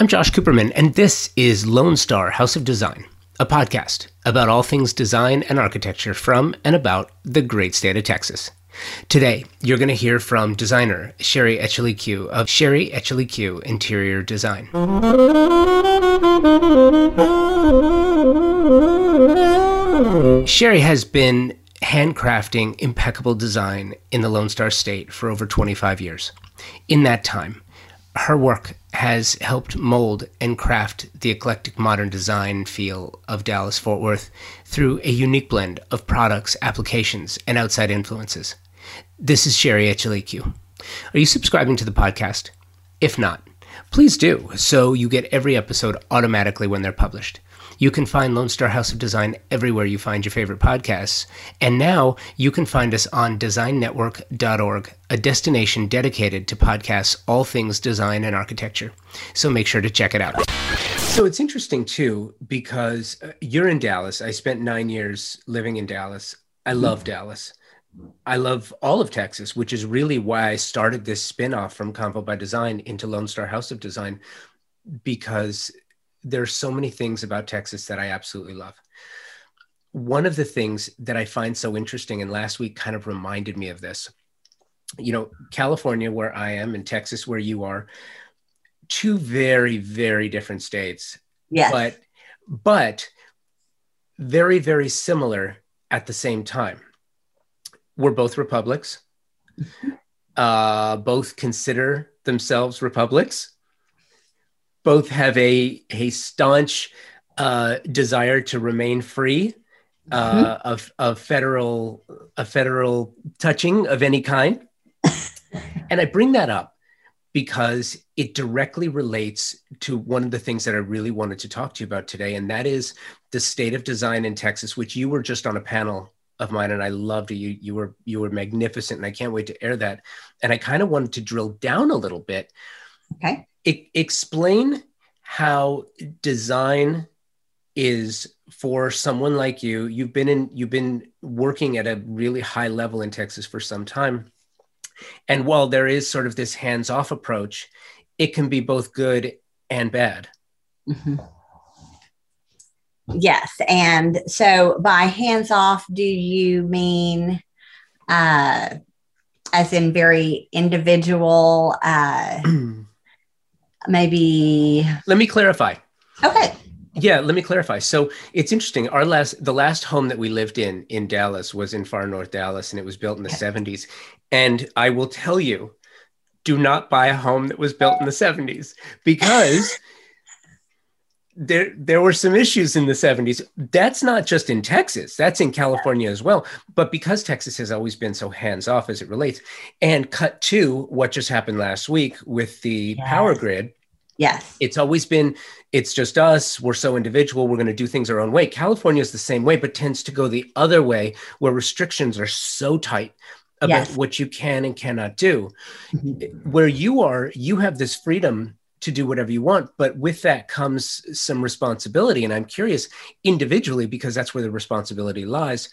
I'm Josh Cooperman, and this is Lone Star House of Design, a podcast about all things design and architecture from and about the great state of Texas. Today, you're going to hear from designer Sherry Echelique of Sherry Echelique Interior Design. Sherry has been handcrafting impeccable design in the Lone Star State for over 25 years. In that time, her work has helped mold and craft the eclectic modern design feel of Dallas Fort Worth through a unique blend of products, applications, and outside influences. This is Sherry Echelique. Are you subscribing to the podcast? If not, please do so you get every episode automatically when they're published. You can find Lone Star House of Design everywhere you find your favorite podcasts. And now you can find us on designnetwork.org, a destination dedicated to podcasts all things design and architecture. So make sure to check it out. So it's interesting too, because uh, you're in Dallas. I spent nine years living in Dallas. I love Dallas. I love all of Texas, which is really why I started this spinoff from Convo by Design into Lone Star House of Design, because there's so many things about Texas that I absolutely love. One of the things that I find so interesting, and last week kind of reminded me of this, you know, California, where I am, and Texas, where you are, two very, very different states. Yes. But, but very, very similar at the same time. We're both republics. Uh, both consider themselves republics both have a a staunch uh, desire to remain free uh, mm-hmm. of of federal a federal touching of any kind, and I bring that up because it directly relates to one of the things that I really wanted to talk to you about today, and that is the state of design in Texas, which you were just on a panel of mine, and I loved it. You you were you were magnificent, and I can't wait to air that. And I kind of wanted to drill down a little bit. Okay explain how design is for someone like you. You've been in you've been working at a really high level in texas for some time. And while there is sort of this hands-off approach it can be both good and bad. Mm-hmm. yes and so by hands-off do you mean uh as in very individual uh maybe let me clarify. Okay. Yeah let me clarify. So it's interesting. Our last the last home that we lived in in dallas was in far north dallas and it was built in the okay. 70s and i will tell you do not buy a home that was built in the 70s because there there were some issues in the 70s that's not just in texas that's in california as well but because texas has always been so hands off as it relates and cut to what just happened last week with the yes. power grid yes it's always been it's just us we're so individual we're going to do things our own way california is the same way but tends to go the other way where restrictions are so tight about yes. what you can and cannot do mm-hmm. where you are you have this freedom to do whatever you want but with that comes some responsibility. And i'm curious individually because that's where the responsibility lies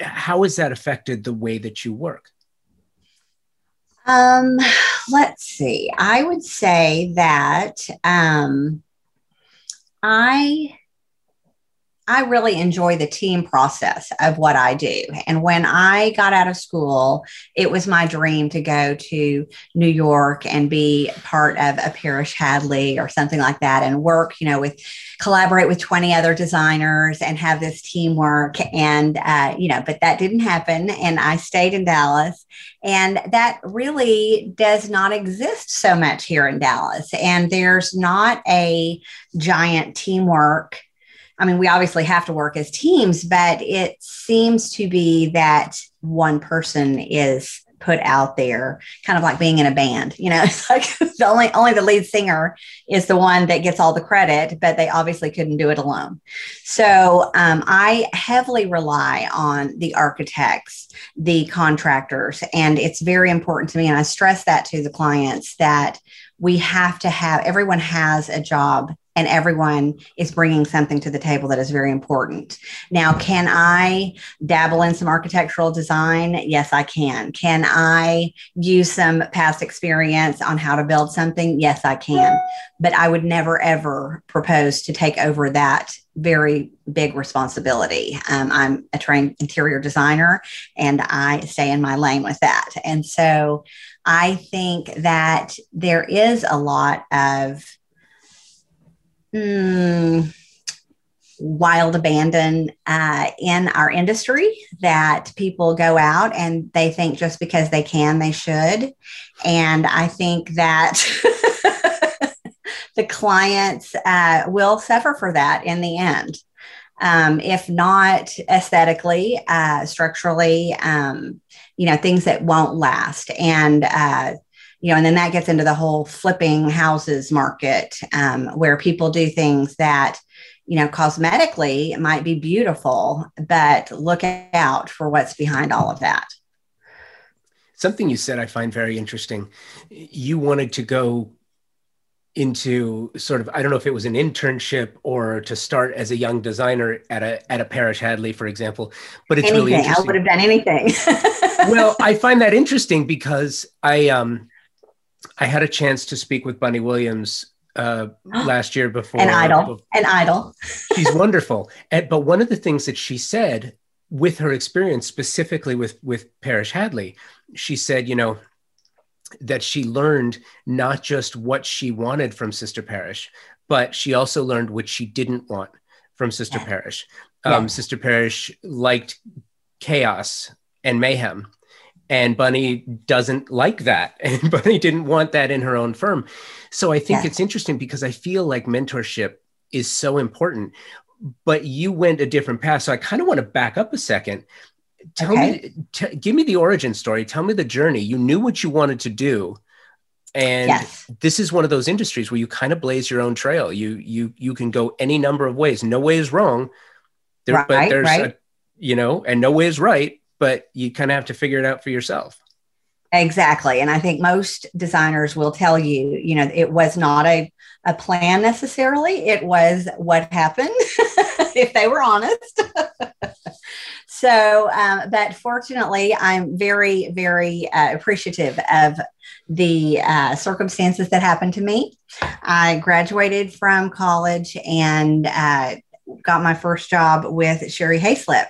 how has that affected the way that you work? Um let's see. I would say that um i I really enjoy the team process of what I do. And when I got out of school, it was my dream to go to New York and be part of a Parish Hadley or something like that and work, you know, with collaborate with 20 other designers and have this teamwork. And, uh, you know, but that didn't happen. And I stayed in Dallas. And that really does not exist so much here in Dallas. And there's not a giant teamwork I mean, we obviously have to work as teams, but it seems to be that one person is put out there, kind of like being in a band. You know, it's like the only only the lead singer is the one that gets all the credit, but they obviously couldn't do it alone. So um, I heavily rely on the architects, the contractors, and it's very important to me. And I stress that to the clients that we have to have everyone has a job and everyone is bringing something to the table that is very important. Now, can I dabble in some architectural design? Yes, I can. Can I use some past experience on how to build something? Yes, I can. But I would never, ever propose to take over that very big responsibility. Um, I'm a trained interior designer and I stay in my lane with that. And so I think that there is a lot of mm, wild abandon uh, in our industry that people go out and they think just because they can, they should. And I think that the clients uh, will suffer for that in the end. Um, if not aesthetically, uh, structurally, um, you know, things that won't last. And uh, you know, and then that gets into the whole flipping houses market um, where people do things that, you know, cosmetically might be beautiful, but look out for what's behind all of that. Something you said I find very interesting. You wanted to go into sort of I don't know if it was an internship or to start as a young designer at a at a Parish Hadley, for example. But it's anything. really interesting. I would have done anything. well, I find that interesting because I um I had a chance to speak with Bunny Williams uh, last year before an idol, an idol. she's wonderful, and, but one of the things that she said with her experience, specifically with with Parish Hadley, she said, you know, that she learned not just what she wanted from Sister Parish, but she also learned what she didn't want from Sister yeah. Parish. Um, yeah. Sister Parish liked chaos and mayhem and bunny doesn't like that and bunny didn't want that in her own firm. So i think yeah. it's interesting because i feel like mentorship is so important but you went a different path. So i kind of want to back up a second. Tell okay. me t- give me the origin story. Tell me the journey. You knew what you wanted to do and yes. this is one of those industries where you kind of blaze your own trail. You you you can go any number of ways. No way is wrong. There, right, but there's right. a, you know and no way is right but you kind of have to figure it out for yourself. Exactly. And I think most designers will tell you, you know, it was not a, a plan necessarily. It was what happened, if they were honest. so, um, but fortunately, I'm very, very uh, appreciative of the uh, circumstances that happened to me. I graduated from college and uh, got my first job with Sherry Hayslip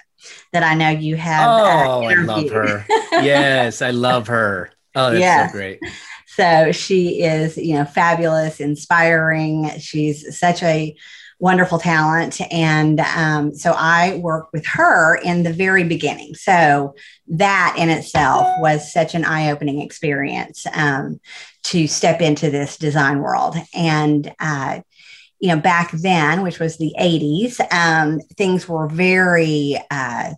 that I know you have. Uh, oh, uh, I love her. yes, I love her. Oh, that's yes. so great. So she is, you know, fabulous, inspiring. She's such a wonderful talent. And um, so I worked with her in the very beginning. So that in itself was such an eye opening experience um, to step into this design world. And uh, you know, back then, which was the 80s, um, things were very uh,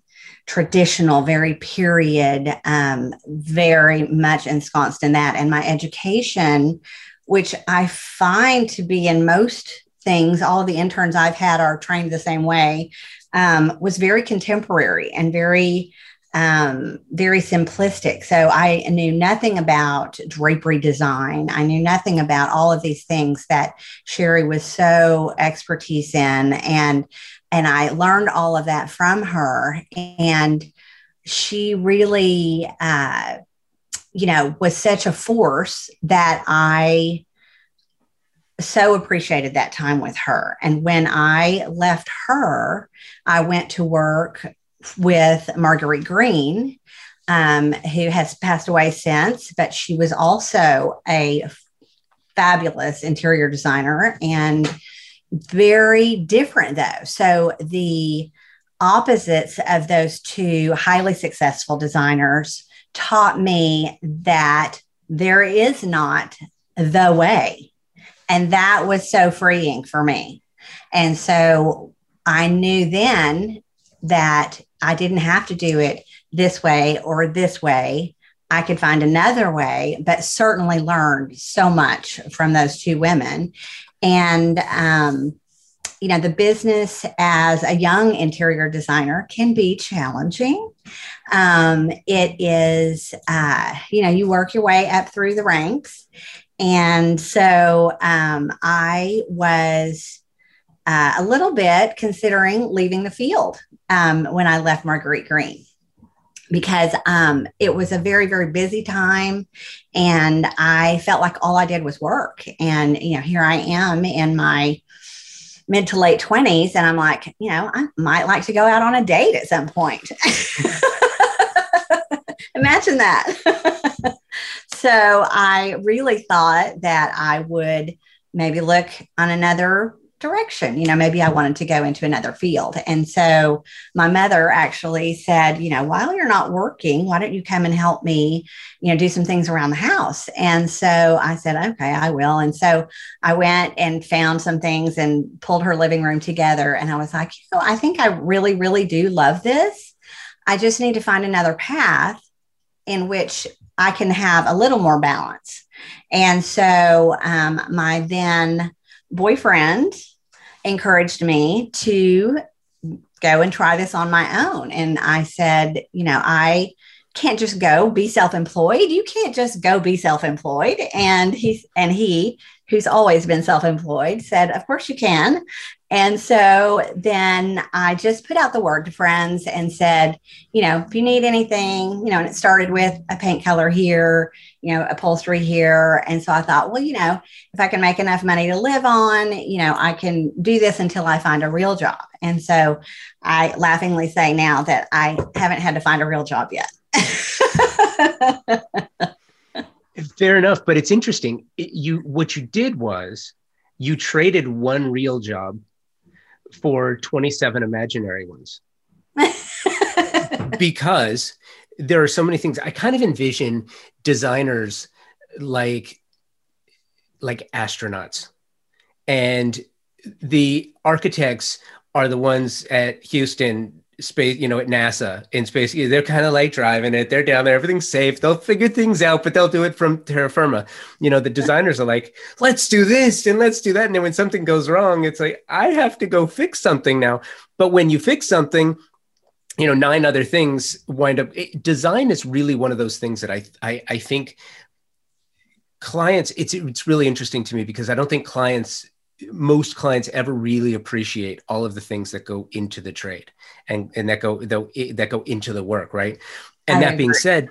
traditional, very period, um, very much ensconced in that. And my education, which I find to be in most things, all the interns I've had are trained the same way, um, was very contemporary and very um, very simplistic. So I knew nothing about drapery design. I knew nothing about all of these things that Sherry was so expertise in, and and I learned all of that from her. And she really, uh, you know, was such a force that I so appreciated that time with her. And when I left her, I went to work with Marguerite Green, um, who has passed away since, but she was also a fabulous interior designer and very different, though. So the opposites of those two highly successful designers taught me that there is not the way. And that was so freeing for me. And so I knew then that I didn't have to do it this way or this way. I could find another way, but certainly learned so much from those two women. And, um, you know, the business as a young interior designer can be challenging. Um, it is, uh, you know, you work your way up through the ranks And so um, I was uh, a little bit considering leaving the field um, when I left Marguerite Green. Because um, it was a very very busy time and i felt like all i did was work. And you know here i am in my mid to late 20s and i'm like you know i might like to go out on a date at some point. Imagine that. So i really thought that i would maybe look on another direction. You know, maybe I wanted to go into another field. And so my mother actually said, you know, while you're not working, why don't you come and help me, you know, do some things around the house? And so I said, okay, I will. And so I went and found some things and pulled her living room together. And I was like, you know, I think I really, really do love this. I just need to find another path in which I can have a little more balance. And so um, my then boyfriend encouraged me to go and try this on my own. And I said, you know, I can't just go be self-employed. You can't just go be self-employed. And he and he, who's always been self-employed, said, Of course you can. And so then I just put out the word to friends and said, you know, if you need anything, you know, and it started with a paint color here, you know, upholstery here. And so I thought, well, you know, if I can make enough money to live on, you know, I can do this until I find a real job. And so I laughingly say now that I haven't had to find a real job yet. Fair enough, but it's interesting. You what you did was you traded one real job for 27 imaginary ones. because there are so many things I kind of envision designers like like astronauts and the architects are the ones at Houston space, you know, at NASA in space. They're kind of like driving it. They're down there. Everything's safe. They'll figure things out, but they'll do it from terra firma. You know, the designers are like, let's do this and let's do that. And then when something goes wrong, it's like, I have to go fix something now. But when you fix something, you know, nine other things wind up. It, design is really one of those things that I, I, I think clients. It's it's really interesting to me because I don't think clients most clients ever really appreciate all of the things that go into the trade and and that go that go into the work right? And I that agree. being said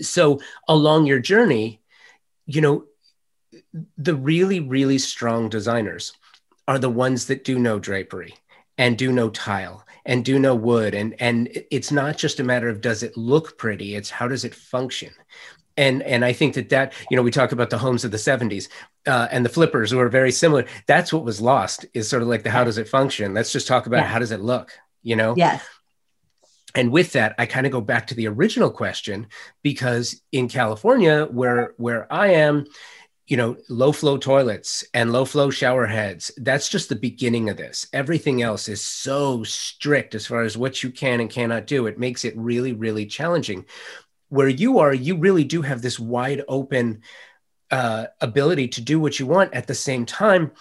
so along your journey you know the really really strong designers are the ones that do know drapery and do know tile and do know wood. And and it's not just a matter of does it look pretty it's how does it function? And and I think that that you know we talk about the homes of the 70s uh, and the flippers were very similar. That's what was lost is sort of like the how does it function? Let's just talk about yeah. how does it look, you know? Yes. And with that, I kind of go back to the original question because in California, where where I am, you know, low flow toilets and low flow shower heads, that's just the beginning of this. Everything else is so strict as far as what you can and cannot do. It makes it really, really challenging where you are, you really do have this wide open uh, ability to do what you want at the same time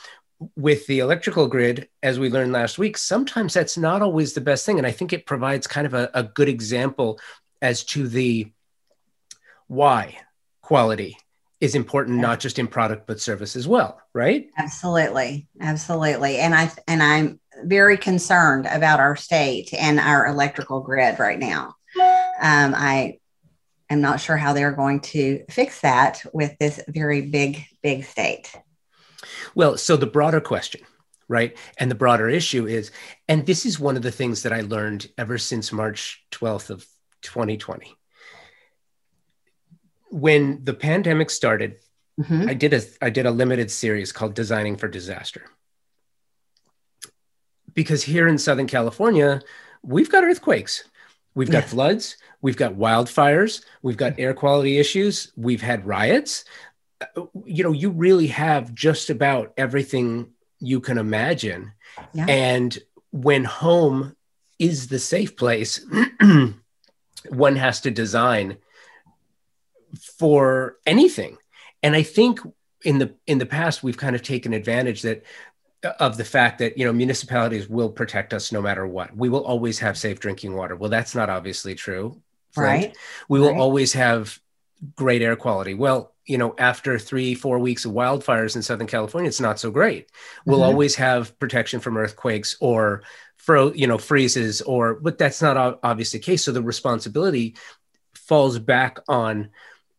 with the electrical grid, as we learned last week, sometimes that's not always the best thing. And I think it provides kind of a, a good example as to the why quality is important, not just in product, but service as well, right? Absolutely. Absolutely. And I, and I'm very concerned about our state and our electrical grid right now. Um, I, am not sure how they're going to fix that with this very big, big state. Well, so the broader question, right? And the broader issue is, and this is one of the things that I learned ever since March 12th of 2020. When the pandemic started, mm-hmm. I did a I did a limited series called Designing for Disaster. Because here in Southern California, we've got earthquakes, we've got yeah. floods, We've got wildfires, we've got air quality issues, we've had riots. Uh, you know, you really have just about everything you can imagine. Yeah. And when home is the safe place, one has to design for anything. And I think in the in the past we've kind of taken advantage that of the fact that you know municipalities will protect us no matter what. We will always have safe drinking water. Well, that's not obviously true. Right. We will right. always have great air quality. Well, you know, after three, four weeks of wildfires in Southern California, it's not so great. We'll Mhm. always have protection from earthquakes or fro, you know, freezes or, but that's not ob- obviously the case. So the responsibility falls back on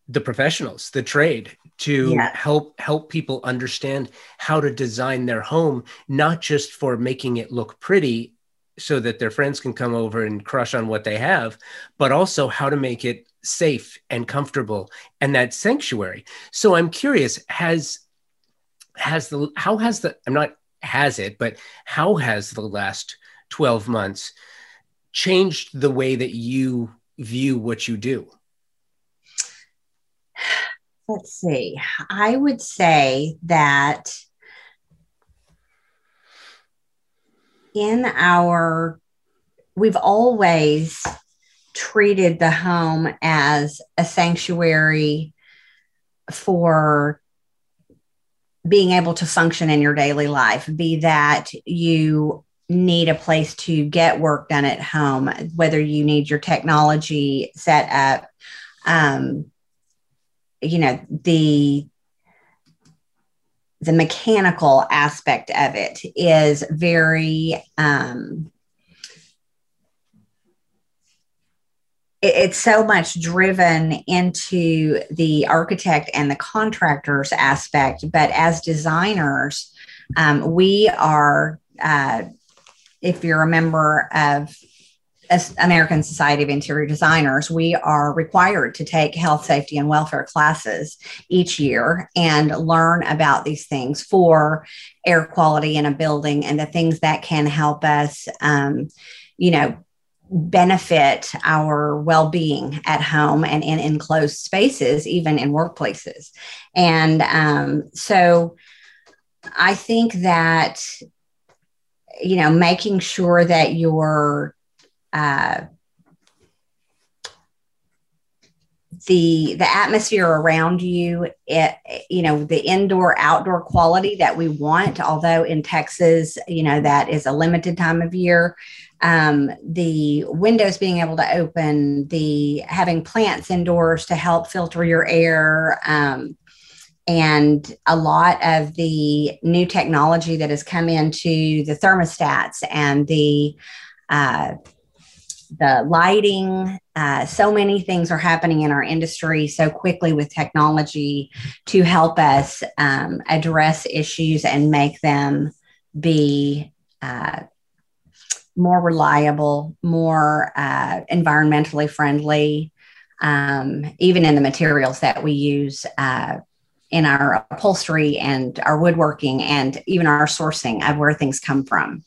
the professionals, the trade to Yeah. help help people understand how to design their home, not just for making it look pretty so that their friends can come over and crush on what they have, but also how to make it safe and comfortable and that sanctuary. So I'm curious, has has the how has the I'm not has it, but how has the last 12 months changed the way that you view what you do? Let's see. I would say that in our, we've always treated the home as a sanctuary for being able to function in your daily life, be that you need a place to get work done at home, whether you need your technology set up. Um, you know the the mechanical aspect of it is very um it- it's so much driven into the architect and the contractors aspect. But as designers um, we are uh, if you're a member of as American Society of Interior Designers, we are required to take health, safety, and welfare classes each year and learn about these things for air quality in a building and the things that can help us, um, you know, benefit our well-being at home and in enclosed spaces, even in workplaces. And um, so, I think that you know making sure that you're uh, the the atmosphere around you it you know the indoor outdoor quality that we want although in texas you know that is a limited time of year um, the windows being able to open the having plants indoors to help filter your air um, and a lot of the new technology that has come into the thermostats and the uh, the lighting. Uh, so many things are happening in our industry so quickly with technology to help us um, address issues and make them be uh, more reliable, more uh, environmentally friendly, um, even in the materials that we use. Uh, in our upholstery and our woodworking and even our sourcing of where things come from.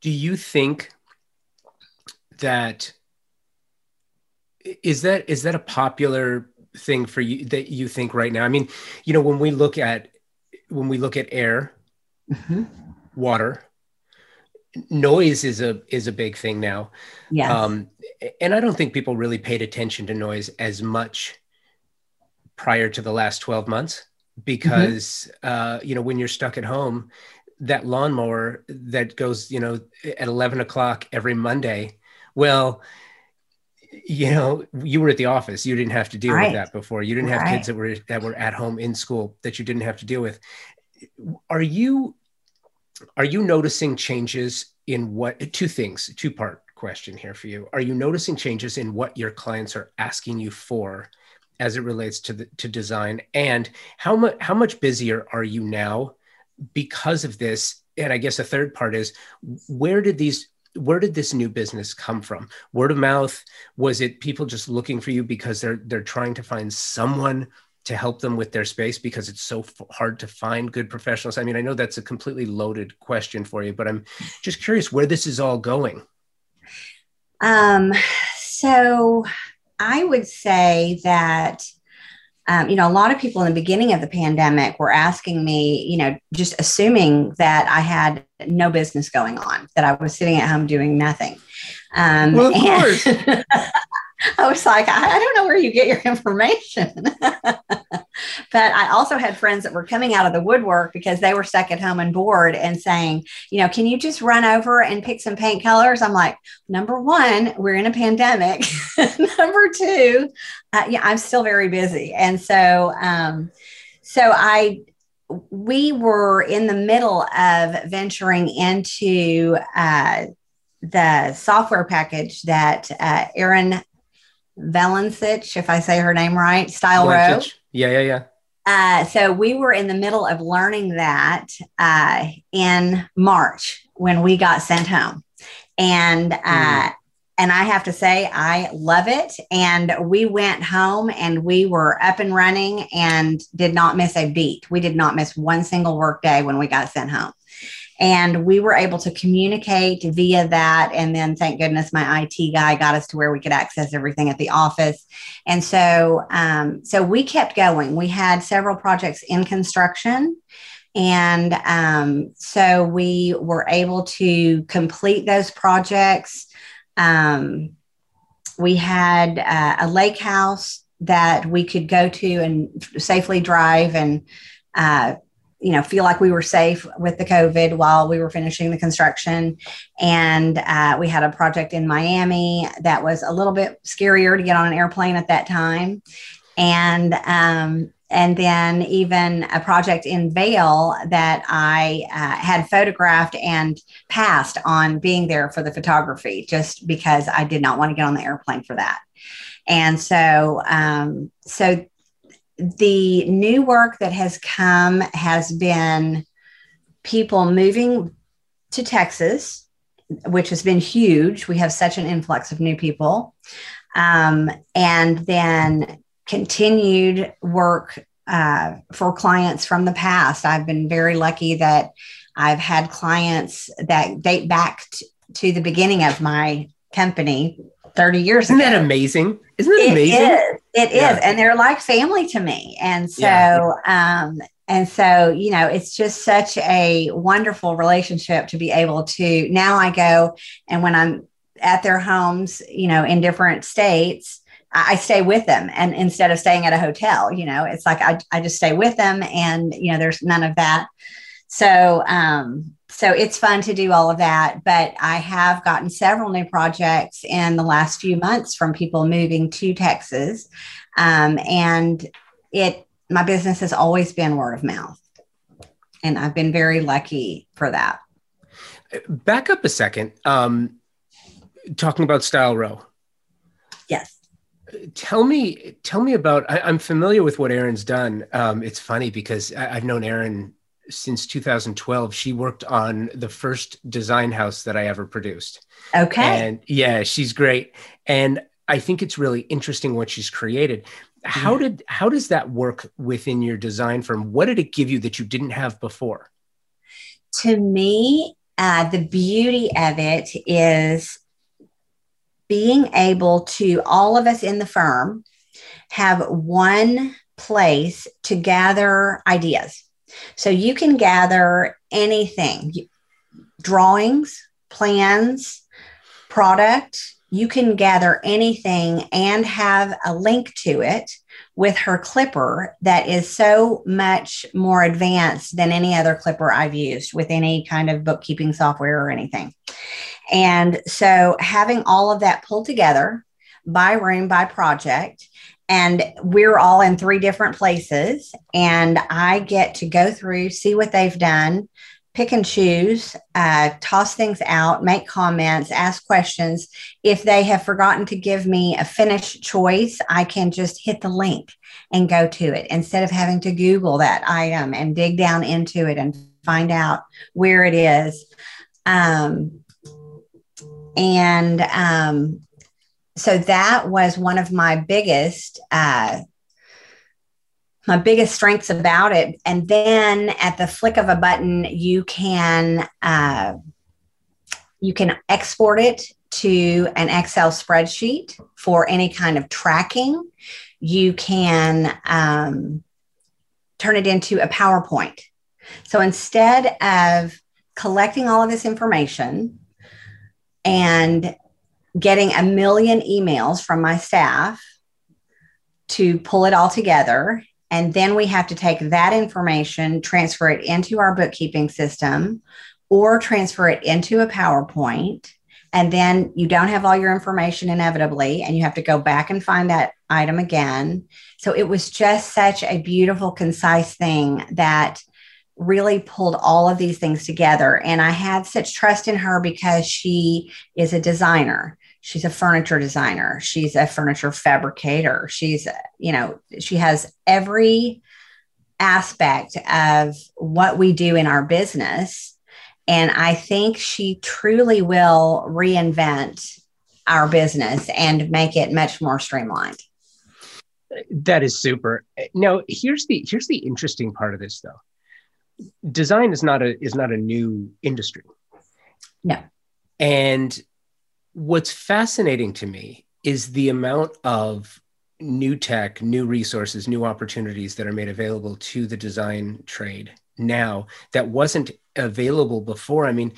Do you think that is that is that a popular thing for you that you think right now i mean you know when we look at when we look at air mm-hmm. water noise is a is a big thing now yeah um and i don't think people really paid attention to noise as much prior to the last 12 months because mm-hmm. uh you know when you're stuck at home that lawnmower that goes, you know, at 11 o'clock every Monday. Well, you know, you were at the office. You didn't have to deal right. with that before. You didn't have right. kids that were that were at home in school that you didn't have to deal with. Are you are you noticing changes in what two things, two part question here for you. Are you noticing changes in what your clients are asking you for as it relates to the to design? And how much how much busier are you now because of this and i guess a third part is where did these where did this new business come from? Word of mouth was it people just looking for you because they're they're trying to find someone to help them with their space because it's so f- hard to find good professionals? I mean i know that's a completely loaded question for you but i'm just curious where this is all going. Um so i would say that um, you know, a lot of people in the beginning of the pandemic were asking me, you know, just assuming that I had no business going on, that I was sitting at home doing nothing. Um, well, of course. I was like, I, I, don't know where you get your information. but I also had friends that were coming out of the woodwork because they were stuck at home and bored and saying, you know, can you just run over and pick some paint colors? I'm like, number one, we're in a pandemic. number two, uh, yeah, I'm still very busy. And so, um, so I, we were in the middle of venturing into uh, the software package that uh, Erin Valencich, if I say her name right, Style Row. Yeah, yeah, yeah. Uh, so we were in the middle of learning that uh, in March when we got sent home, and mm. and I have to say I love it. And we went home and we were up and running and did not miss a beat. We did not miss one single work day when we got sent home and we were able to communicate via that. And then thank goodness my it guy got us to where we could access everything at the office. And so um, so we kept going. We had several projects in construction. And um, so we were able to complete those projects. Um, we had uh, a lake house that we could go to and safely drive and uh, you know feel like we were safe with the covid while we were finishing the construction and uh, we had a project in miami that was a little bit scarier to get on an airplane at that time and um, and then even a project in Vail that I uh, had photographed and passed on being there for the photography, just because I did not want to get on the airplane for that. And so, um, so the new work that has come has been people moving to Texas, which has been huge. We have such an influx of new people. Um, and then continued work uh, for clients from the past. I've been very lucky that I've had clients that date back t- to the beginning of my company 30 years Isn't ago. that amazing? Isn't that amazing? It is. It yeah. is. And they're like family to me. And so, yeah. um, and so, you know, it's just such a wonderful relationship to be able to now I go and when I'm at their homes, you know, in different states, I stay with them and instead of staying at a hotel, you know, it's like I, I just stay with them and, you know, there's none of that. So, um, so it's fun to do all of that. But I have gotten several new projects in the last few months from people moving to Texas. Um, and it, my business has always been word of mouth. And I've been very lucky for that. Back up a second. Um, talking about Style Row. Yes tell me tell me about I, am familiar with what Erin's done um, it's funny because I, have known erin since 2012 she worked on the first design house that i ever produced. Okay. And yeah she's great. And i think it's really interesting what she's created. How yeah. did how does that work within your design firm? What did it give you that you didn't have before? To me uh, the beauty of it is being able to all of us in the firm have one place to gather ideas so you can gather anything drawings, plans, product. You can gather anything and have a link to it with her clipper that is so much more advanced than any other clipper I've used with any kind of bookkeeping software or anything. And so having all of that pulled together by room, by project, and we're all in three different places and i get to go through see what they've done pick and choose uh, toss things out make comments ask questions. If they have forgotten to give me a finished choice i can just hit the link and go to it. Instead of having to google that item and dig down into it and find out where it is. Um, and um, so that was one of my biggest uh, my biggest strengths about it. And then at the flick of a button you can uh, you can export it to an excel spreadsheet for any kind of tracking. You can um, turn it into a powerpoint. So instead of collecting all of this information and getting a million emails from my staff to pull it all together And then we have to take that information, transfer it into our bookkeeping system, or transfer it into a PowerPoint. And then you don't have all your information inevitably, and you have to go back and find that item again. So it was just such a beautiful, concise thing that really pulled all of these things together. And I had such trust in her because she is a designer. She's a furniture designer. She's a furniture fabricator. She's, you know, she has every aspect of what we do in our business. And I think she truly will reinvent our business and make it much more streamlined. That is super. Now, here's the here's the interesting part of this though design is not a is not a new industry. No. And what's fascinating to me is the amount of new tech, new resources, new opportunities that are made available to the design trade now that wasn't available before. I mean,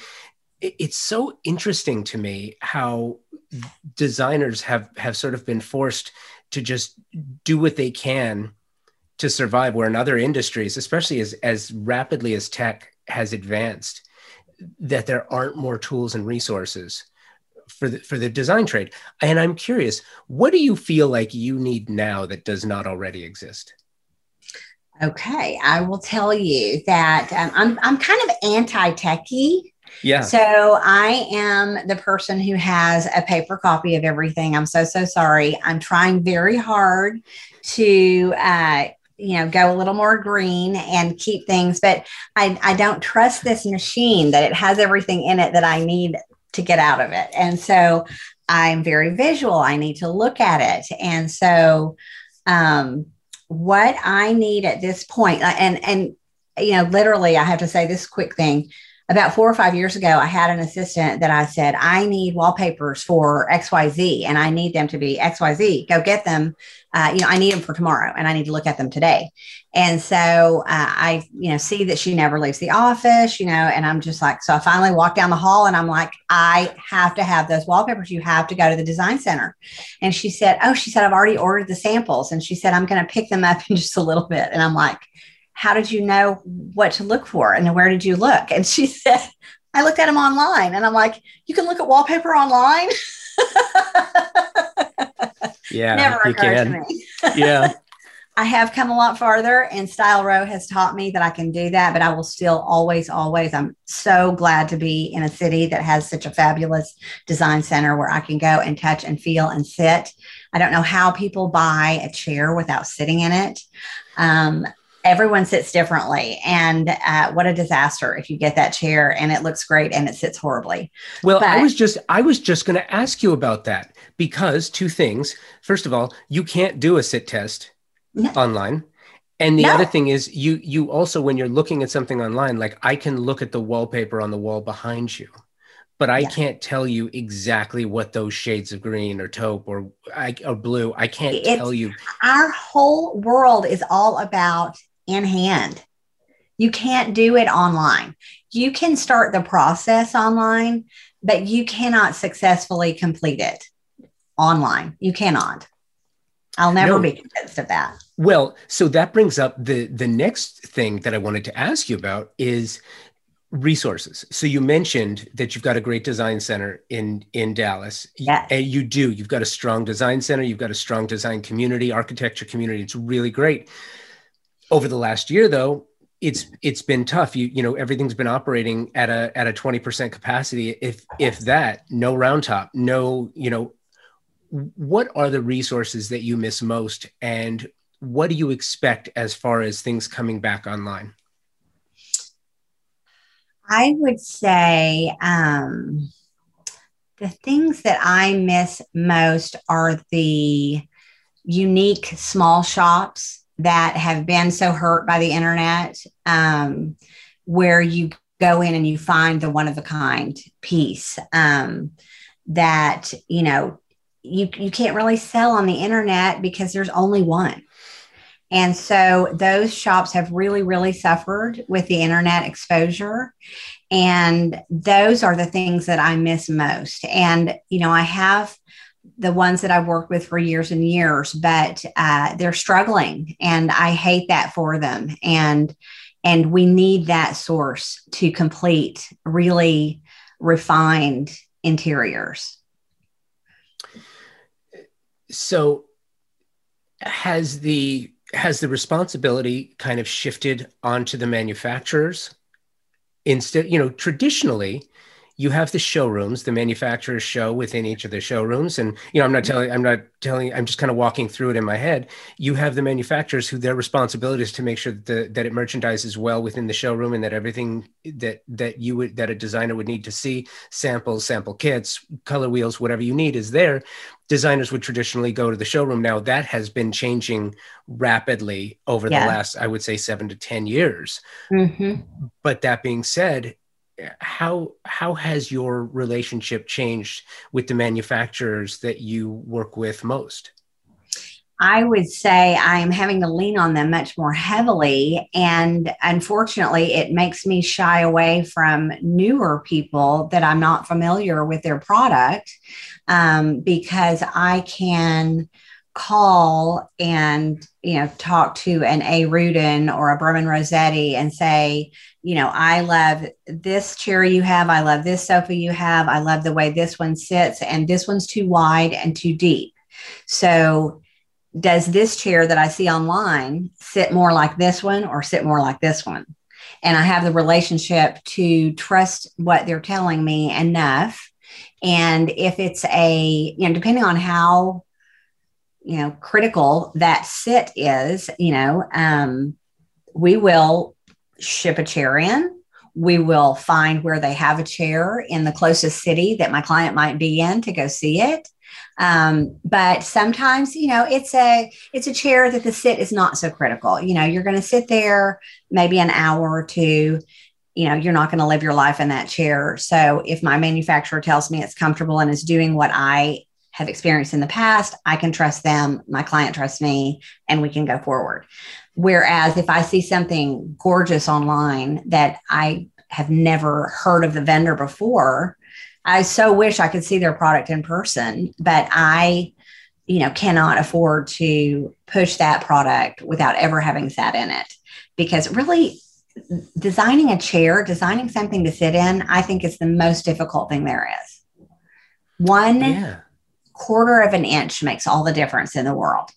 it's so interesting to me how designers have have sort of been forced to just do what they can to survive where in other industries especially as as rapidly as tech has advanced that there aren't more tools and resources for the for the design trade and i'm curious what do you feel like you need now that does not already exist okay i will tell you that um, i'm i'm kind of anti-techie yeah. So I am the person who has a paper copy of everything. I'm so, so sorry. I'm trying very hard to uh, you know go a little more green and keep things but I, I don't trust this machine that it has everything in it that i need to get out of it. And so i'm very visual. I need to look at it. And so um, what i need at this uh, and and you know literally i have to say this quick thing about four or five years ago, I had an assistant that I said, I need wallpapers for XYZ and I need them to be XYZ. Go get them. Uh, you know, I need them for tomorrow and I need to look at them today. And so uh, I, you know, see that she never leaves the office, you know, and I'm just like, so I finally walk down the hall and I'm like, I have to have those wallpapers. You have to go to the design center. And she said, Oh, she said, I've already ordered the samples. And she said, I'm going to pick them up in just a little bit. And I'm like, how did you know what to look for and where did you look and she said i looked at them online and i'm like you can look at wallpaper online yeah never occurred to me yeah I have come a lot farther, and Style Row has taught me that I can do that. But I will still always, always, I'm so glad to be in a city that has such a fabulous design center where I can go and touch and feel and sit. I don't know how people buy a chair without sitting in it. Um, everyone sits differently and uh, what a disaster if you get that chair and it looks great and it sits horribly well but, i was just i was just going to ask you about that because two things first of all you can't do a sit test no. online and the no. other thing is you you also when you're looking at something online like i can look at the wallpaper on the wall behind you but I yeah. can't tell you exactly what those shades of green or taupe or, or blue. I can't it's, tell you. Our whole world is all about in hand. You can't do it online. You can start the process online, but you cannot successfully complete it online. You cannot. I'll never no. be convinced of that. Well, so that brings up the the next thing that I wanted to ask you about is resources. So you mentioned that you've got a great design center in in Dallas. Yes. And you do. You've got a strong design center, you've got a strong design community, architecture community. It's really great. Over the last year, though, it's it's been tough. You you know everything's been operating at a at a twenty percent capacity, if if that. No round top, no you know. What are the resources that you miss most, and what do you expect as far as things coming back online? I would say um, the things that I miss most are the unique small shops that have been so hurt by the internet, um, where you go in and you find the one of a kind piece um, that you know you you can't really sell on the internet because there's only one. And so those shops have really, really suffered with the internet exposure. And those are the things that I miss most. And, you know, I have the ones that I've worked with for years and years, but uh, they're struggling, and I hate that for them. And and we need that source to complete really refined interiors. So, has the has the responsibility kind of shifted onto the manufacturers instead? You know, traditionally you have the showrooms the manufacturers show within each of the showrooms. And you know i'm not telling i'm not telling i'm just kind of walking through it in my head. You have the manufacturers who their responsibility is to make sure that, the, that it merchandises well within the showroom and that everything that that you would that a designer would need to see samples sample kits color wheels whatever you need is there. Designers would traditionally go to the showroom. Now that has been changing rapidly over yeah. the last i would say seven to ten years. Mm-hmm. but that being said how how has your relationship changed with the manufacturers that you work with most? I would say I am having to lean on them much more heavily. And unfortunately, it makes me shy away from newer people that I'm not familiar with their product um, because I can call and you know talk to an A. Rudin or a Berman Rosetti and say you know i love this chair you have. I love this sofa you have. I love the way this one sits and this one's too wide and too deep. So does this chair that i see online sit more like this one or sit more like this one? And i have the relationship to trust what they're telling me enough. And if it's a you know depending on how you know critical that sit is you know um, we will ship a chair in. We will find where they have a chair in the closest city that my client might be in to go see it. Um, but sometimes you know it's a it's a chair that the sit is not so critical. You know you're going to sit there maybe an hour or two. You know you're not going to live your life in that chair. So if my manufacturer tells me it's comfortable and is doing what i have experienced in the past, I can trust them, my client trusts me, and we can go forward. Whereas if I see something gorgeous online that I have never heard of the vendor before, I so wish I could see their product in person, but I, you know, cannot afford to push that product without ever having sat in it because really designing a chair, designing something to sit in, I think is the most difficult thing there is. One yeah quarter of an inch makes all the difference in the world.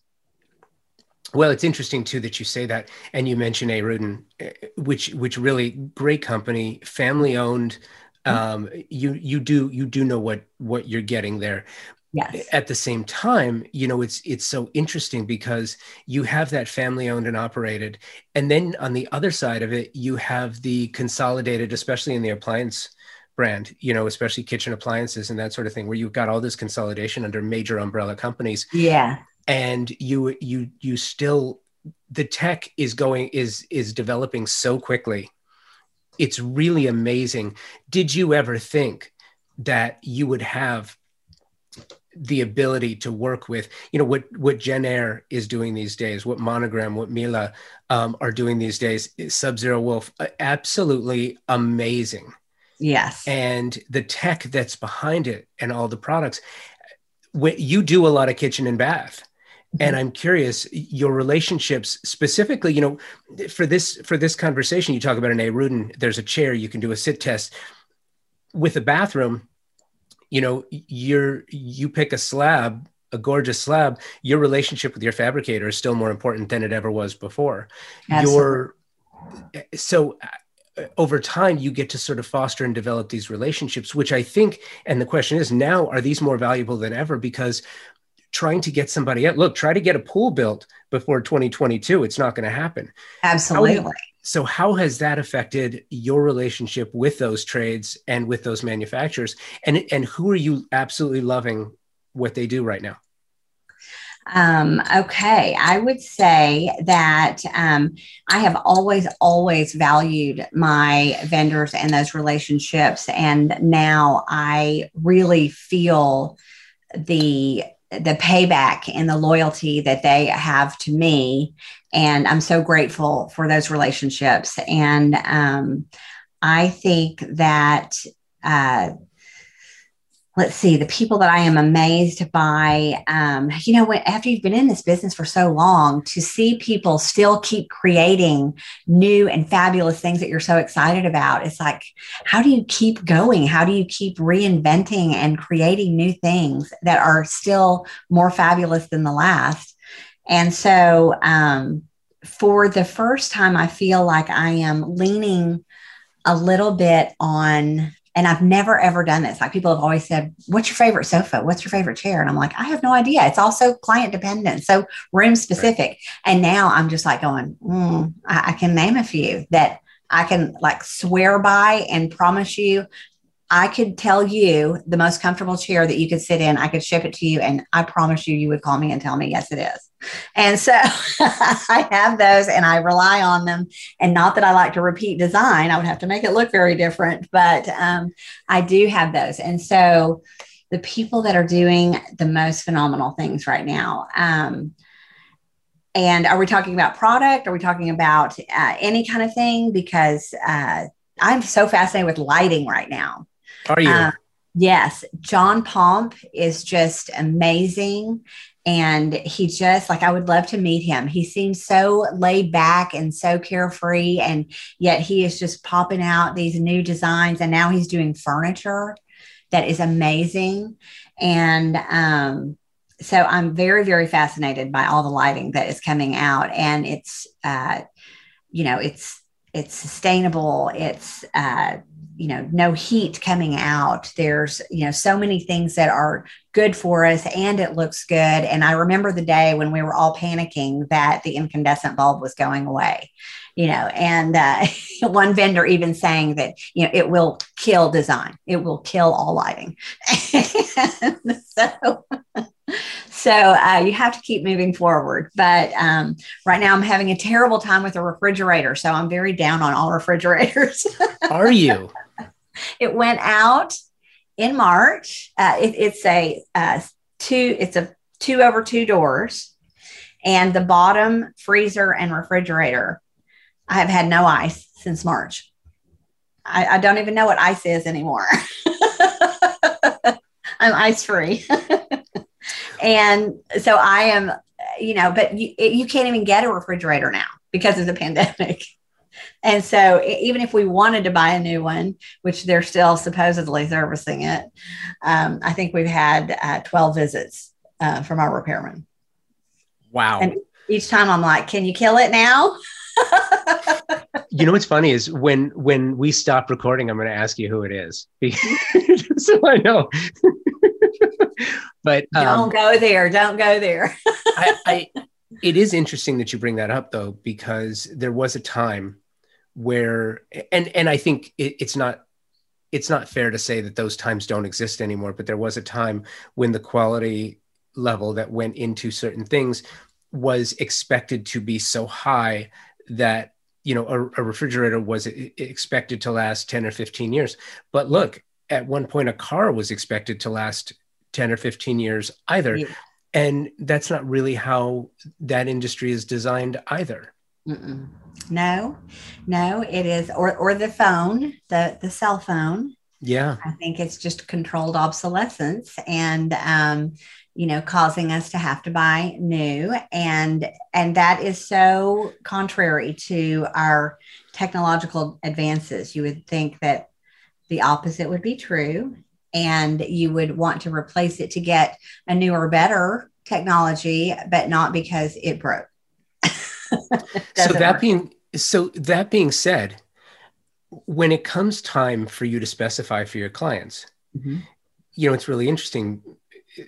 Well, it's interesting too that you say that, and you mention A. Rudin, eh, which which really great company, family owned. Um, you you do you do know what what you're getting there. Yes. At the same time, you know it's it's so interesting because you have that family owned and operated, and then on the other side of it, you have the consolidated, especially in the appliance brand, you know, especially kitchen appliances and that sort of thing, where you've got all this consolidation under major umbrella companies. Yeah. And you you you still the tech is going is is developing so quickly. It's really amazing. Did you ever think that you would have the ability to work with you know what what Jenn-Air is doing these days what monogram what Miele um, are doing these days sub zero wolf absolutely amazing Yes. And the tech that's behind it and all the products. You do a lot of kitchen and bath. Mm-hmm. And I'm curious, your relationships specifically, you know, for this for this conversation, you talk about an A Rudin, there's a chair, you can do a sit test. With a bathroom, you know, you're you pick a slab a gorgeous slab, your relationship with your fabricator is still more important than it ever was before. Absolutely. Your so over time you get to sort of foster and develop these relationships which i think and the question is now are these more valuable than ever? Because trying to get somebody out look try to get a pool built before 2022 it's not going to happen. Absolutely. How, so how has that affected your relationship with those trades and with those manufacturers? And and who are you absolutely loving what they do right now um, okay, I would say that um, I have always, always valued my vendors and those relationships, and now I really feel the the payback and the loyalty that they have to me, and I'm so grateful for those relationships. And um, I think that. Uh, let's see the people that i am amazed by um, you know after you've been in this business for so long to see people still keep creating new and fabulous things that you're so excited about it's like how do you keep going? How do you keep reinventing and creating new things that are still more fabulous than the last? And so um, for the first time i feel like i am leaning a little bit on and I've never ever done this. Like people have always said, What's your favorite sofa? What's your favorite chair? And I'm like, I have no idea. It's also client dependent, so room specific. Right. And now I'm just like going, mm, I, I can name a few that I can like swear by and promise you I could tell you the most comfortable chair that you could sit in. I could ship it to you, and I promise you, you would call me and tell me, yes, it is. And so I have those and I rely on them. And not that I like to repeat design, I would have to make it look very different, but um, I do have those. And so the people that are doing the most phenomenal things right now, um, and are we talking about product? Are we talking about uh, any kind of thing? Because uh, I'm so fascinated with lighting right now. Are you? Uh, yes. John Pomp is just amazing. And he just like, I would love to meet him. He seems so laid back and so carefree. And yet he is just popping out these new designs. And now he's doing furniture that is amazing. And, um, so I'm very, very fascinated by all the lighting that is coming out, and it's, uh, you know, it's it's sustainable. It's uh, you know no heat coming out. There's you know so many things that are good for us and it looks good. And i remember the day when we were all panicking that the incandescent bulb was going away you know and uh, one vendor even saying that you know it will kill design. It will kill all lighting. So so uh, you have to keep moving forward. But um, right now i'm having a terrible time with a refrigerator so i'm very down on all refrigerators. Are you it went out in march. Uh, it, it's a uh, two it's a two over two doors and the bottom freezer and refrigerator. I have had no ice since march. I, I don't even know what ice is anymore. I'm ice free and so I am, you know, but you, you can't even get a refrigerator now because of the pandemic. And so, even if we wanted to buy a new one, which they're still supposedly servicing it, um, I think we've had uh, 12 visits uh, from our repairman. Wow. And each time I'm like, can you kill it now? you know what's funny is when when we stop recording, I'm going to ask you who it is, so I know. but um, don't go there. Don't go there. I, I, it is interesting that you bring that up though, because there was a time where, and and I think it, it's not it's not fair to say that those times don't exist anymore. But there was a time when the quality level that went into certain things was expected to be so high that you know a, a, refrigerator was expected to last 10 or 15 years but look at one point a car was expected to last 10 or 15 years either. Yeah. And that's not really how that industry is designed either. Mm-mm. No, no, it is, or, or the phone, the, the cell phone. Yeah. I think it's just controlled obsolescence and, um, you know, causing us to have to buy new. And, and that is so contrary to our technological advances. You would think that the opposite would be true and you would want to replace it to get a newer, better technology, but not because it broke. so that work. being so that being said, when it comes time for you to specify for your clients, mm-hmm. you know, it's really interesting.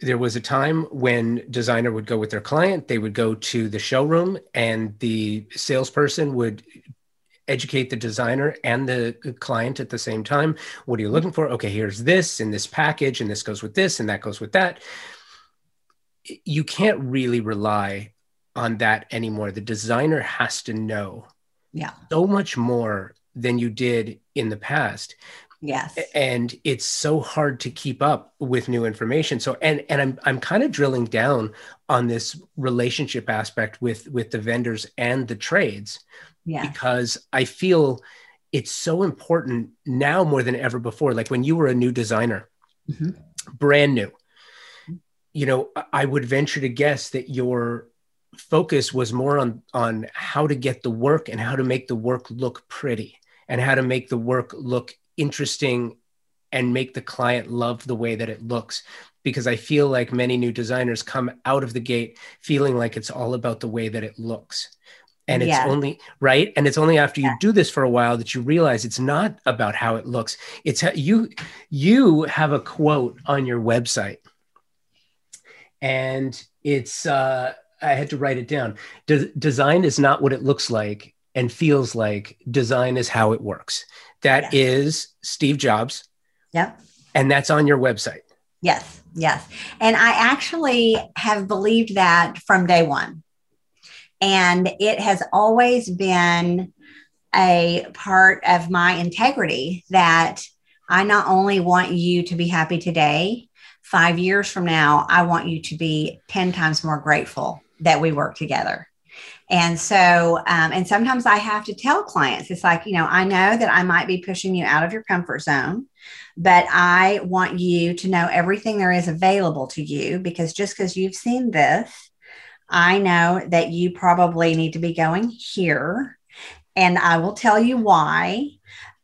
There was a time when designer would go with their client, they would go to the showroom and the salesperson would educate the designer and the client at the same time. What are you looking for? Okay, here's this in this package, and this goes with this, and that goes with that. You can't really rely on that anymore. The designer has to know yeah. so much more than you did in the past. Yes. And it's so hard to keep up with new information. So and and I'm I'm kind of drilling down on this relationship aspect with with the vendors and the trades yeah. because I feel it's so important now more than ever before. Like when you were a new designer, mm-hmm. brand new. You know, I would venture to guess that your focus was more on on how to get the work and how to make the work look pretty and how to make the work look interesting and make the client love the way that it looks because I feel like many new designers come out of the gate feeling like it's all about the way that it looks. And it's yeah. only right. And it's only after you yeah. do this for a while that you realize it's not about how it looks. It's how you you have a quote on your website. And it's uh I had to write it down. De- design is not what it looks like and feels like. Design is how it works. That yeah. is Steve Jobs. Yep. And that's on your website. Yes, yes. And I actually have believed that from day one. And it has always been a part of my integrity that I not only want you to be happy today, five years from now, I want you to be 10 times more grateful that we work together. And so, um, and sometimes I have to tell clients, it's like, you know, I know that I might be pushing you out of your comfort zone, but I want you to know everything there is available to you because just because you've seen this, I know that you probably need to be going here. And I will tell you why,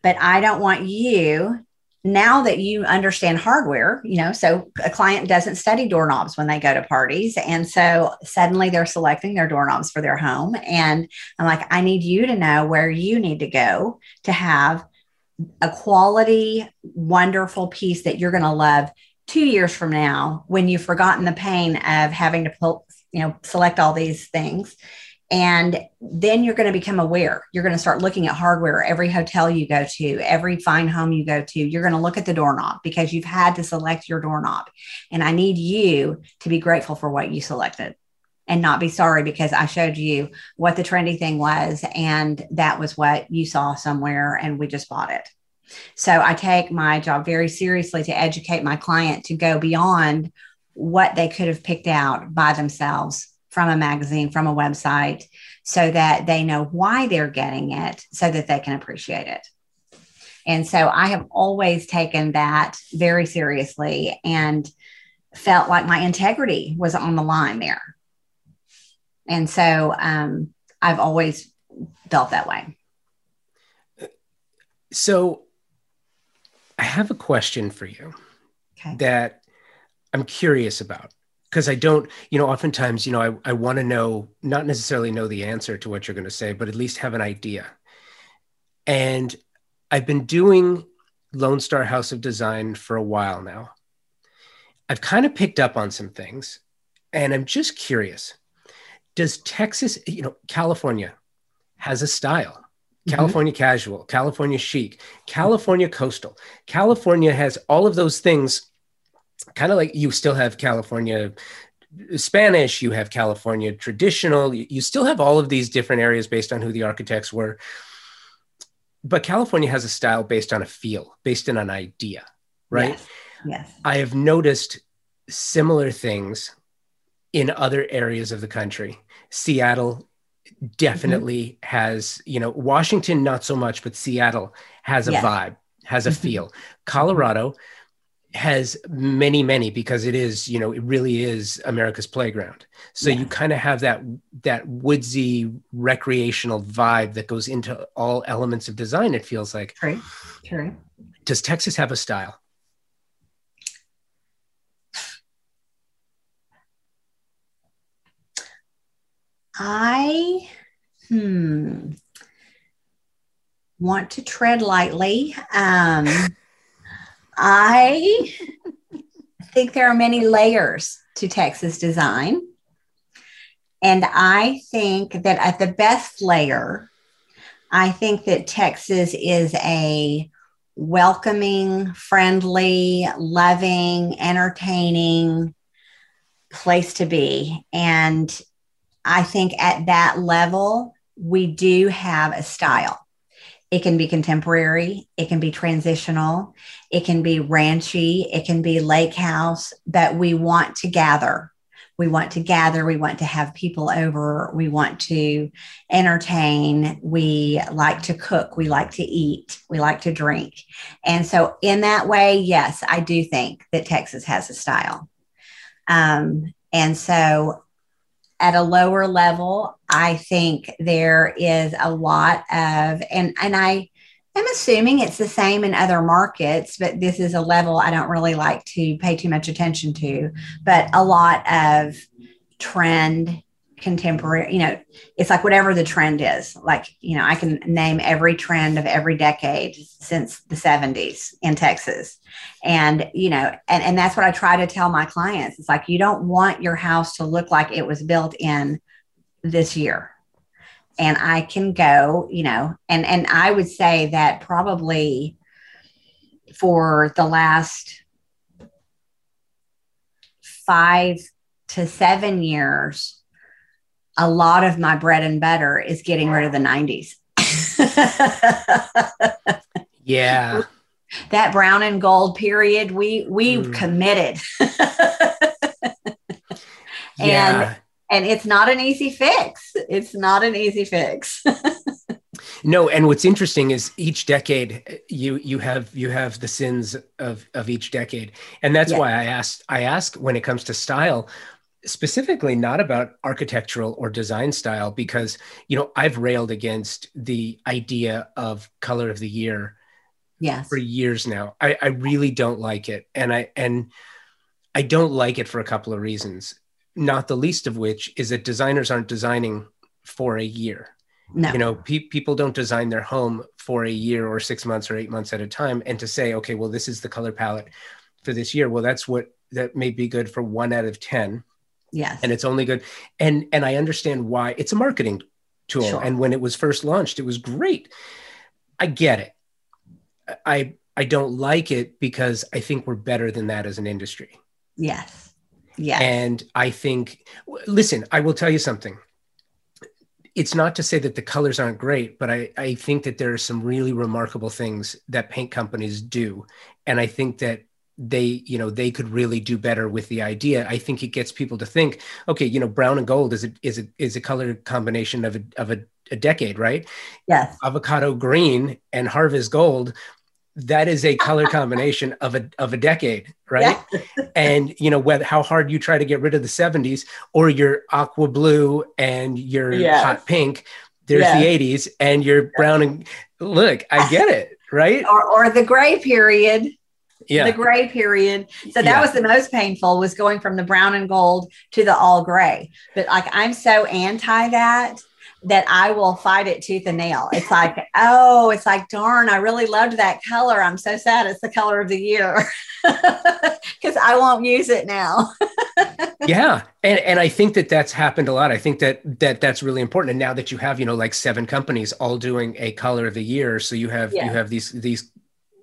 but I don't want you now that you understand hardware, you know, so a client doesn't study doorknobs when they go to parties. And so suddenly they're selecting their doorknobs for their home. And I'm like, I need you to know where you need to go to have a quality, wonderful piece that you're going to love two years from now when you've forgotten the pain of having to pull, you know, select all these things and then you're going to become aware. You're going to start looking at hardware, every hotel you go to, every fine home you go to. You're going to look at the doorknob because you've had to select your doorknob. And I need you to be grateful for what you selected and not be sorry because I showed you what the trendy thing was. And that was what you saw somewhere and we just bought it. So I take my job very seriously to educate my client to go beyond what they could have picked out by themselves from a magazine, from a website, so that they know why they're getting it so that they can appreciate it. And so I have always taken that very seriously and felt like my integrity was on the line there. And so um, I've always felt that way. So I have a question for you okay. that I'm curious about because I don't, you know, oftentimes, you know, I, I want to know, not necessarily know the answer to what you're going to say, but at least have an idea. And I've been doing Lone Star House of Design for a while now. I've kind of picked up on some things and I'm just curious. Does Texas, you know, California has a style. Mm-hmm. California mm-hmm. casual, California chic, California coastal. California has all of those things kind of like you still have California Spanish, you have California traditional, you, you still have all of these different areas based on who the architects were. But California has a style based on a feel, based on an idea, right? Yes. yes. I have noticed similar things in other areas of the country. Seattle definitely mm-hmm. has, you know, Washington, not so much, but Seattle has a vibe, has a mm-hmm. feel. Colorado, has many many because it is you know it really is america's playground. So yeah. you kind of have that that woodsy recreational vibe that goes into all elements of design it feels like. Right true. Does texas have a style? I hmm want to tread lightly. Um I think there are many layers to Texas design. And I think that at the best layer, I think that Texas is a welcoming, friendly, loving, entertaining place to be. And I think at that level, we do have a style. It can be contemporary, it can be transitional, it can be ranchy, it can be lake house, but we want to gather. we want to gather, we want to have people over, we want to entertain, we like to cook, we like to eat, we like to drink. And so, in that way, yes, I do think that Texas has a style. Um, and so, at a lower level, I think there is a lot of, and and I I'm assuming it's the same in other markets, but this is a level I don't really like to pay too much attention to. But a lot of trend, contemporary, you know, it's like whatever the trend is. Like, you know, I can name every trend of every decade since the 70s in Texas. And, you know, and, and that's what I try to tell my clients. It's like, you don't want your house to look like it was built in this year and I can go, you know, and and I would say that probably for the last five to seven years, a lot of my bread and butter is getting rid of the 90s. yeah. That brown and gold period, we we mm. committed. yeah. And and it's not an easy fix. It's not an easy fix. no, and what's interesting is each decade you you have you have the sins of of each decade, and that's why I asked I ask when it comes to style specifically not about architectural or design style because you know I've railed against the idea of color of the year yes. for years now. I, I really don't like it, and I and I don't like it for a couple of reasons not the least of which is that designers aren't designing for a year. No. You know, pe- people don't design their home for a year or six months or eight months at a time. And to say, okay, well, this is the color palette for this year. Well, that's what that may be good for one out of 10. Yes. And it's only good. And, and I understand why it's a marketing tool. Sure. And when it was first launched, it was great. I get it. I, I don't like it because I think we're better than that as an industry. Yes. Yeah. And I think, listen, I will tell you something. It's not to say that the colors aren't great, but I, I think that there are some really remarkable things that paint companies do. And I think that they you know they could really do better with the idea i think it gets people to think okay you know brown and gold is a is a is a color combination of a of a, a decade right yes avocado green and harvest gold that is a color combination of a of a decade, right? Yeah. and you know whether how hard you try to get rid of the 70s or your aqua blue and your yes. hot pink, there's yes. the 80s and your brown and look, I get it, right? or or the gray period. Yeah. The gray period. So that yeah. was the most painful was going from the brown and gold to the all gray. But like I'm so anti that that I will fight it tooth and nail. It's like, oh, it's like, darn, I really loved that color. I'm so sad it's the color of the year because I won't use it now. yeah, and and I think that that's happened a lot. I think that that that's really important. And now that you have, you know, like seven companies all doing a color of the year, so you have yeah. you have these these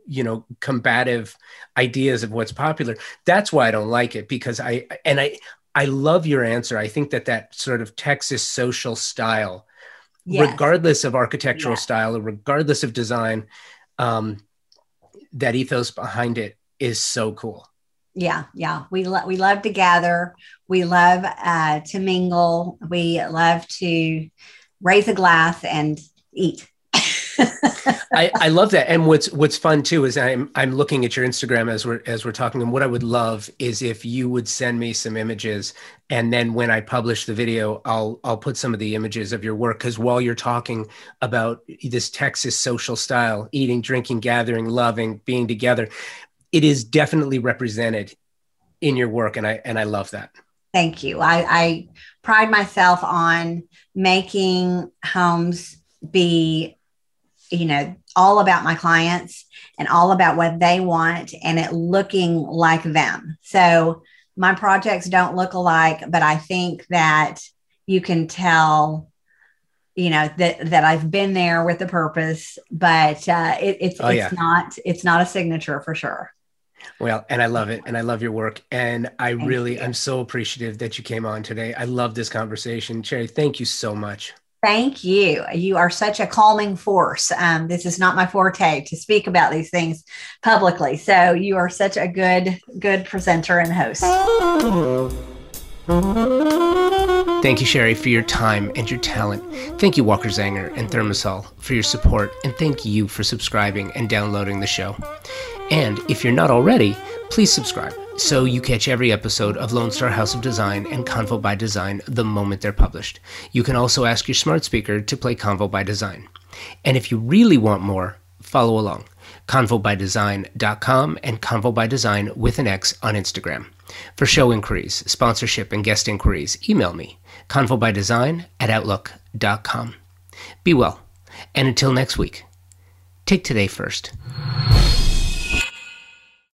you know combative ideas of what's popular. That's why i don't like it because i and i i love your answer. I think that that sort of texas social style yes. regardless of architectural yeah. style or regardless of design um, that ethos behind it is so cool. Yeah yeah. We love we love to gather. We love uh, to mingle. We love to raise a glass and eat I, I love that. And what's what's fun too is I'm I'm looking at your Instagram as we're as we're talking. And what I would love is if you would send me some images, and then when I publish the video, I'll I'll put some of the images of your work because while you're talking about this Texas social style, eating, drinking, gathering, loving, being together, it is definitely represented in your work, and I and I love that. Thank you. I, I pride myself on making homes be you know, all about my clients and all about what they want and it looking like them. So my projects don't look alike, but I think that you can tell you know that that I've been there with the purpose, but uh, it, it's oh, it's yeah. not it's not a signature for sure. Well, and I love it, and I love your work, and I thank really you. I'm so appreciative that you came on today. I love this conversation, Sherry. Thank you so much. Thank you. You are such a calming force. Um, this is not my forte to speak about these things publicly. So you are such a good, good presenter and host. Thank you, Sherry, for your time and your talent. Thank you, Walker Zanger and ThermaSol, for your support. And thank you for subscribing and downloading the show. And if you're not already, please subscribe so you catch every episode of Lone Star House of Design and Convo by Design the moment they're published. You can also ask your smart speaker to play Convo by Design. And if you really want more, follow along. ConvoByDesign.com and Convo by Design with an X on Instagram. For show inquiries, sponsorship, and guest inquiries, email me, convobydesign at outlook.com. Be well, and until next week, take today first.